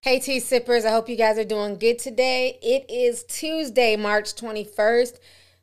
Hey, tea sippers. I hope you guys are doing good today. It is Tuesday, March 21st.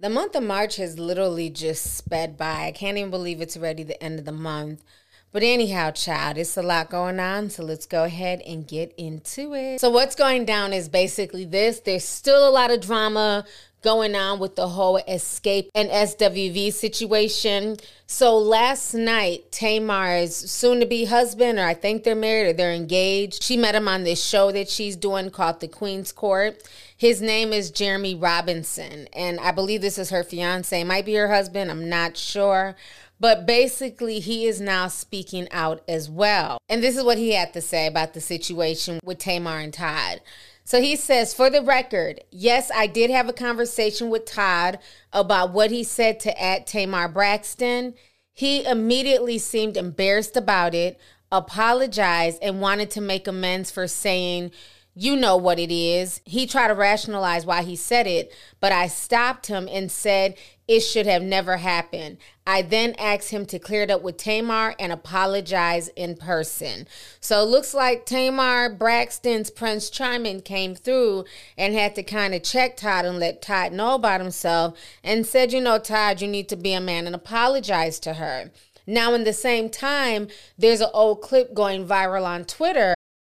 The month of March has literally just sped by. I can't even believe it's already the end of the month. But anyhow, child, it's a lot going on. So let's go ahead and get into it. So, what's going down is basically this there's still a lot of drama going on with the whole Xscape and SWV situation. So last night, Tamar's soon to be husband, or I think they're married or they're engaged, she met him on this show that she's doing called The Queen's Court. His name is Jeremy Robinson, and I believe this is her fiance. Might be her husband, I'm not sure. But basically, he is now speaking out as well. And this is what he had to say about the situation with Tamar and Todd. So he says, for the record, yes, I did have a conversation with Todd about what he said to at Tamar Braxton. He immediately seemed embarrassed about it, apologized, and wanted to make amends for saying, you know what it is. He tried to rationalize why he said it, but I stopped him and said it should have never happened. I then asked him to clear it up with Tamar and apologize in person. So it looks like Tamar Braxton's Prince Charming came through and had to kind of check Todd and let Todd know about himself and said, you know, Todd, you need to be a man and apologize to her. Now, in the same time, there's an old clip going viral on Twitter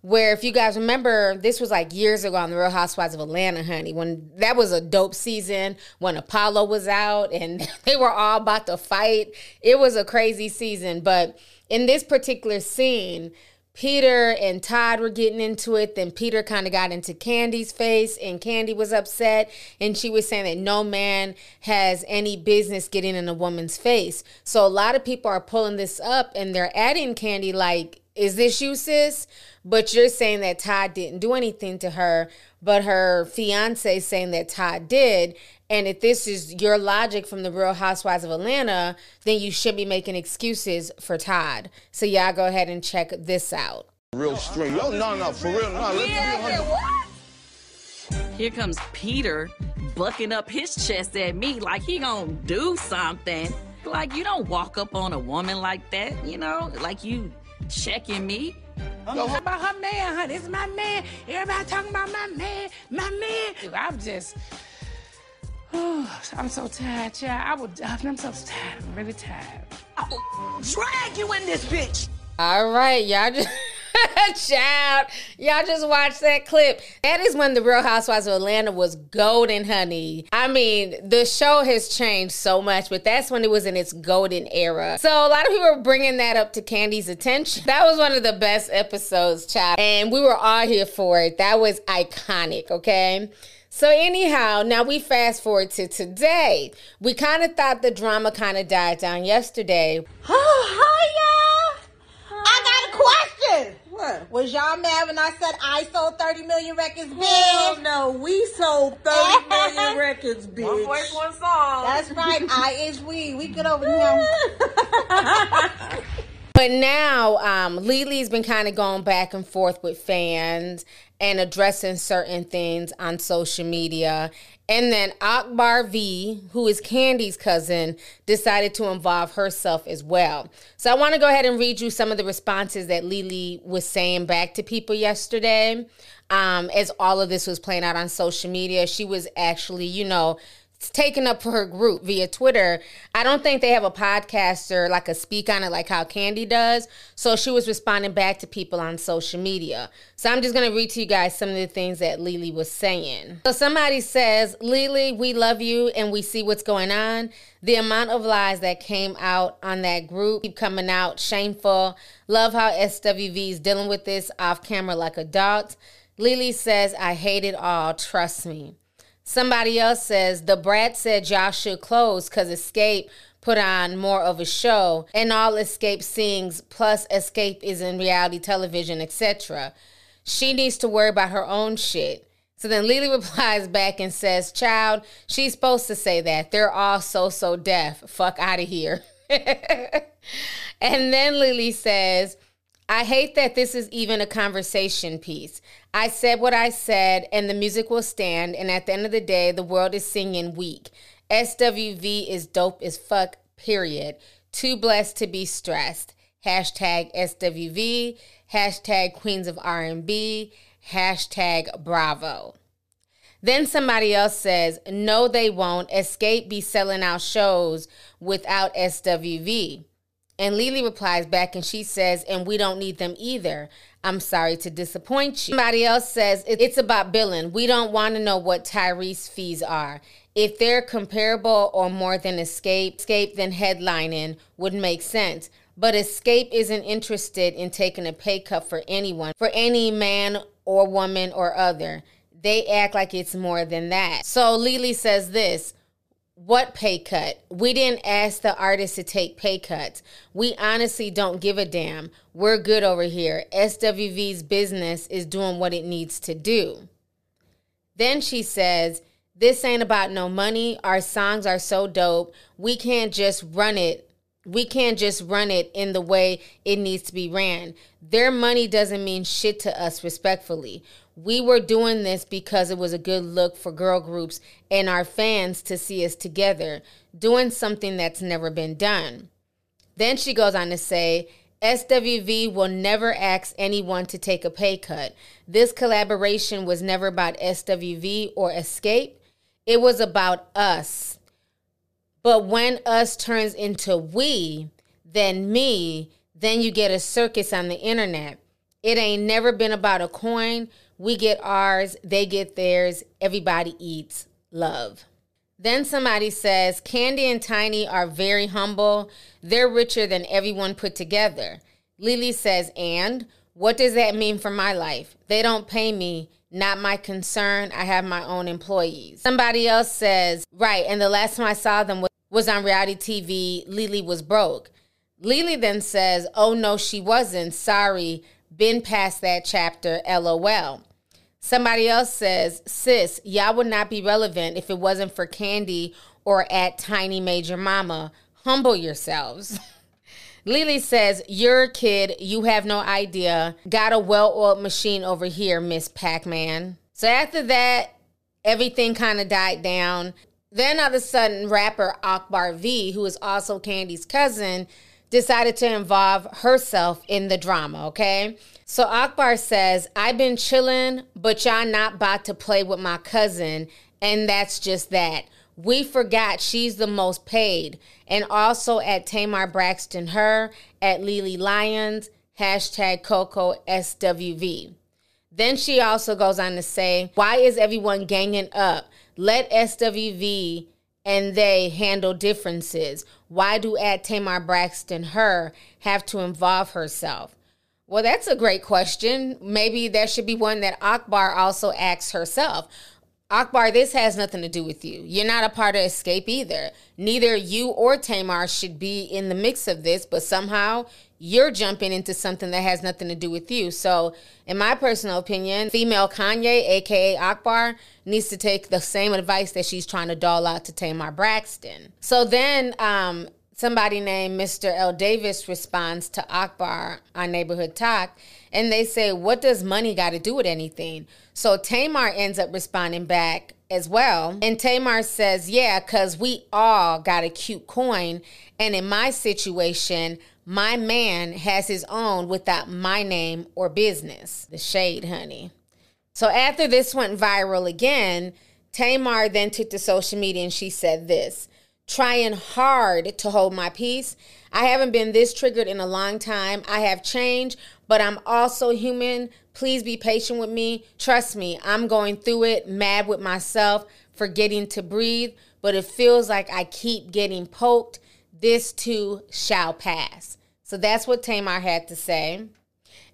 Where if you guys remember this was like years ago on the real housewives of atlanta honey when that was a dope season when apollo was out and they were all about to fight. It was a crazy season but in this particular scene peter and todd were getting into it then peter kind of got into Kandi's face and Kandi was upset and she was saying that no man has any business getting in a woman's face. So a lot of people are pulling this up and they're adding Kandi like is this you, sis? But you're saying that Todd didn't do anything to her, but her fiance is saying that Todd did. And if this is your logic from the Real Housewives of Atlanta, then you should be making excuses for Todd. So y'all go ahead and check this out. Real string. Yo, no, no, for real, no. Let's be a. Here comes Peter bucking up his chest at me like he gonna do something. Like you don't walk up on a woman like that, you know? Like you checking me. Yo, How about her man, huh? This is my man. Everybody talking about my man, my man. I'm just, oh, I'm so tired, child. I would, uh, I'm so tired. I'm really tired. I will drag you in this bitch. All right, y'all just child, y'all just watch that clip. That is when the Real Housewives of Atlanta was golden, honey. I mean, the show has changed so much, but that's when it was in its golden era. So a lot of people are bringing that up to Kandi's attention. That was one of the best episodes, child, and we were all here for it. That was iconic. Okay. So anyhow, now we fast forward to today. We kind of thought the drama kind of died down yesterday. Oh, hi, y'all. I got a question. What? Was y'all mad when I said I sold 30 million records, bitch? Hell no, we sold 30 million records, bitch. One voice, one song. That's right. I is we. We good over here. But now, um, Lelee's been kind of going back and forth with fans and addressing certain things on social media. And then Akbar V, who is Kandi's cousin, decided to involve herself as well. So I want to go ahead and read you some of the responses that Lelee was saying back to people yesterday. Um, as all of this was playing out on social media, she was actually, you know, taken up her group via Twitter. I don't think they have a podcaster like a speak on it like how Kandi does. So she was responding back to people on social media. So I'm just gonna read to you guys some of the things that Lelee was saying. So somebody says, Lelee, we love you and we see what's going on. The amount of lies that came out on that group keep coming out, shameful. Love how SWV is dealing with this off camera like adults. Lelee says, I hate it all, trust me. Somebody else says the brat said y'all should close because Xscape put on more of a show and all Xscape sings plus Xscape is in reality television, etc. She needs to worry about her own shit. So then Lelee replies back and says, Child, she's supposed to say that. They're all so, so deaf. Fuck out of here. and then Lelee says, I hate that this is even a conversation piece. I said what I said, and the music will stand. And at the end of the day, the world is singing weak. SWV is dope as fuck, period. Too blessed to be stressed. Hashtag SWV, hashtag Queens of R&B, hashtag Bravo. Then somebody else says, no, they won't. Xscape be selling out shows without SWV. And Lelee replies back and she says, and we don't need them either. I'm sorry to disappoint you. Somebody else says, it's about billing. We don't want to know what Tyrese fees are. If they're comparable or more than escape, Xscape then headlining would make sense. But Xscape isn't interested in taking a pay cut for anyone, for any man or woman or other. They act like it's more than that. So Lelee says this what pay cut? We didn't ask the artists to take pay cuts. We honestly don't give a damn. We're good over here. SWV's business is doing what it needs to do. Then she says, This ain't about no money. Our songs are so dope. We can't just run it. We can't just run it in the way it needs to be ran. Their money doesn't mean shit to us, respectfully. We were doing this because it was a good look for girl groups and our fans to see us together, doing something that's never been done. Then she goes on to say, SWV will never ask anyone to take a pay cut. This collaboration was never about SWV or Xscape, It was about us. But when us turns into we, then me, then you get a circus on the internet. It ain't never been about a coin. We get ours, they get theirs, everybody eats love. Then somebody says, Kandi and Tiny are very humble. They're richer than everyone put together. Lelee says, and what does that mean for my life? They don't pay me. Not my concern. I have my own employees. Somebody else says, right, and the last time I saw them was on reality TV, Lelee was broke. Lelee then says, oh no, she wasn't. Sorry, been past that chapter, lol. Somebody else says, sis, y'all would not be relevant if it wasn't for Kandi or at Tiny Major Mama. Humble yourselves. Lelee says, You're a kid. You have no idea. Got a well oiled machine over here, Miss Pac Man. So after that, everything kind of died down. Then all of a sudden, rapper Akbar V, who is also Kandi's cousin, decided to involve herself in the drama, okay? So Akbar says, I've been chilling, but y'all not about to play with my cousin, and that's just that. We forgot she's the most paid. And also at Tamar Braxton Her, at Lelee Lyons, hashtag Coko SWV. Then she also goes on to say, Why is everyone ganging up? Let SWV and they handle differences. Why do at Tamar Braxton Her have to involve herself? Well, that's a great question. Maybe that should be one that Akbar also asks herself. Akbar, this has nothing to do with you. You're not a part of Xscape either. Neither you or Tamar should be in the mix of this, but somehow you're jumping into something that has nothing to do with you. So, in my personal opinion, female Kanye, aka Akbar, needs to take the same advice that she's trying to doll out to Tamar Braxton. So then, um, somebody named Mr. L. Davis responds to Akbar on Neighborhood Talk, and they say, What does money got to do with anything? So Tamar ends up responding back as well. And Tamar says, Yeah, because we all got a cute coin. And in my situation, my man has his own without my name or business. The shade, honey. So after this went viral again, Tamar then took to social media and she said this trying hard to hold my peace. I haven't been this triggered in a long time. I have changed, but I'm also human. Please be patient with me. Trust me, I'm going through it, mad with myself, forgetting to breathe, but it feels like I keep getting poked. This too shall pass. So that's what Tamar had to say.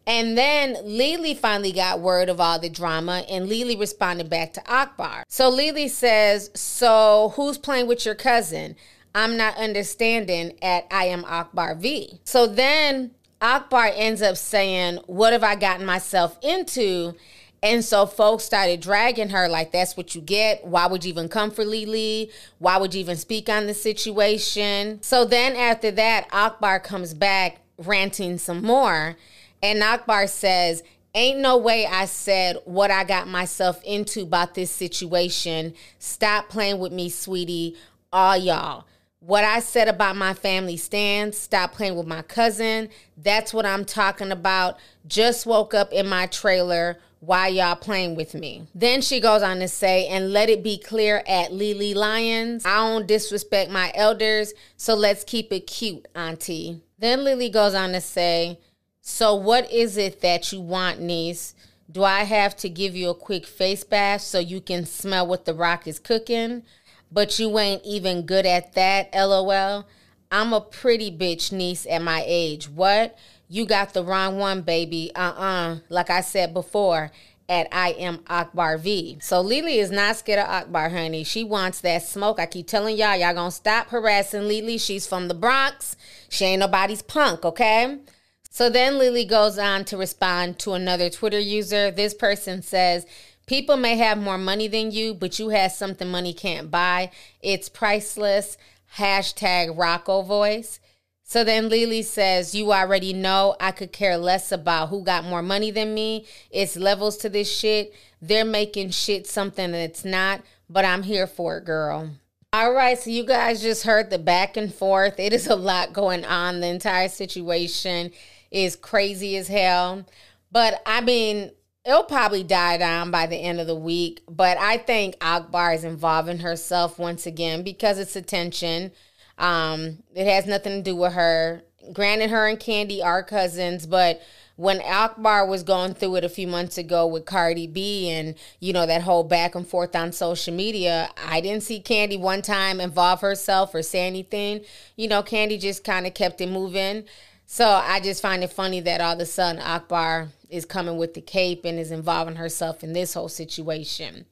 And then Lelee finally got word of all the drama, and Lelee responded back to Akbar. So Lelee says, So who's playing with your cousin? I'm not understanding at I am Akbar V. So then Akbar ends up saying, What have I gotten myself into? And so folks started dragging her like, that's what you get. Why would you even come for Lelee? Why would you even speak on the situation? So then after that, Akbar comes back ranting some more. And Akbar says, Ain't no way I said what I got myself into about this situation. Stop playing with me, sweetie. All y'all. What I said about my family stands. Stop playing with my cousin. That's what I'm talking about. Just woke up in my trailer. Why y'all playing with me? Then she goes on to say, and let it be clear at Lelee Lyons, I don't disrespect my elders, so let's keep it cute, Auntie. Then Lelee goes on to say, so, what is it that you want, niece? Do I have to give you a quick face bath so you can smell what the rock is cooking? But you ain't even good at that, lol. I'm a pretty bitch, niece, at my age. What? You got the wrong one, baby. Uh uh Like I said before, at I am Akbar V. So Lelee is not scared of Akbar, honey. She wants that smoke. I keep telling y'all, y'all gonna stop harassing Lelee. She's from the Bronx. She ain't nobody's punk, okay? So then Lelee goes on to respond to another Twitter user. This person says, People may have more money than you, but you have something money can't buy. It's priceless. Hashtag Rocco voice. So then Lelee says, You already know I could care less about who got more money than me. It's levels to this shit. They're making shit something that it's not, but I'm here for it, girl. All right, so you guys just heard the back and forth. It is a lot going on. The entire situation is crazy as hell. But I mean, it'll probably die down by the end of the week. But I think Akbar is involving herself once again because it's attention. Um, it has nothing to do with her. Granted, her and Kandi are cousins, but when Akbar was going through it a few months ago with Cardi B and, you know, that whole back and forth on social media, I didn't see Kandi one time involve herself or say anything. You know, Kandi just kind of kept it moving. So I just find it funny that all of a sudden Akbar is coming with the cape and is involving herself in this whole situation.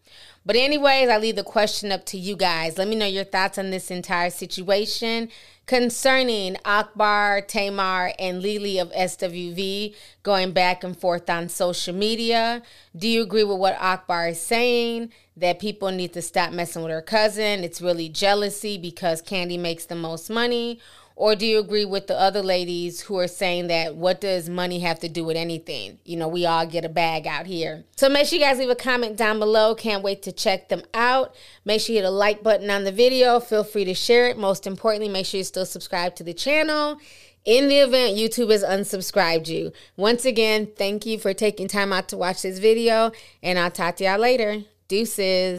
But, anyways, I leave the question up to you guys. Let me know your thoughts on this entire situation concerning Akbar, Tamar, and Lelee of SWV going back and forth on social media. Do you agree with what Akbar is saying? That people need to stop messing with her cousin? It's really jealousy because Kandi makes the most money or do you agree with the other ladies who are saying that what does money have to do with anything? You know, we all get a bag out here. So make sure you guys leave a comment down below. Can't wait to check them out. Make sure you hit a like button on the video. Feel free to share it. Most importantly, make sure you still subscribe to the channel in the event YouTube has unsubscribed you. Once again, thank you for taking time out to watch this video, and I'll talk to y'all later. Deuces.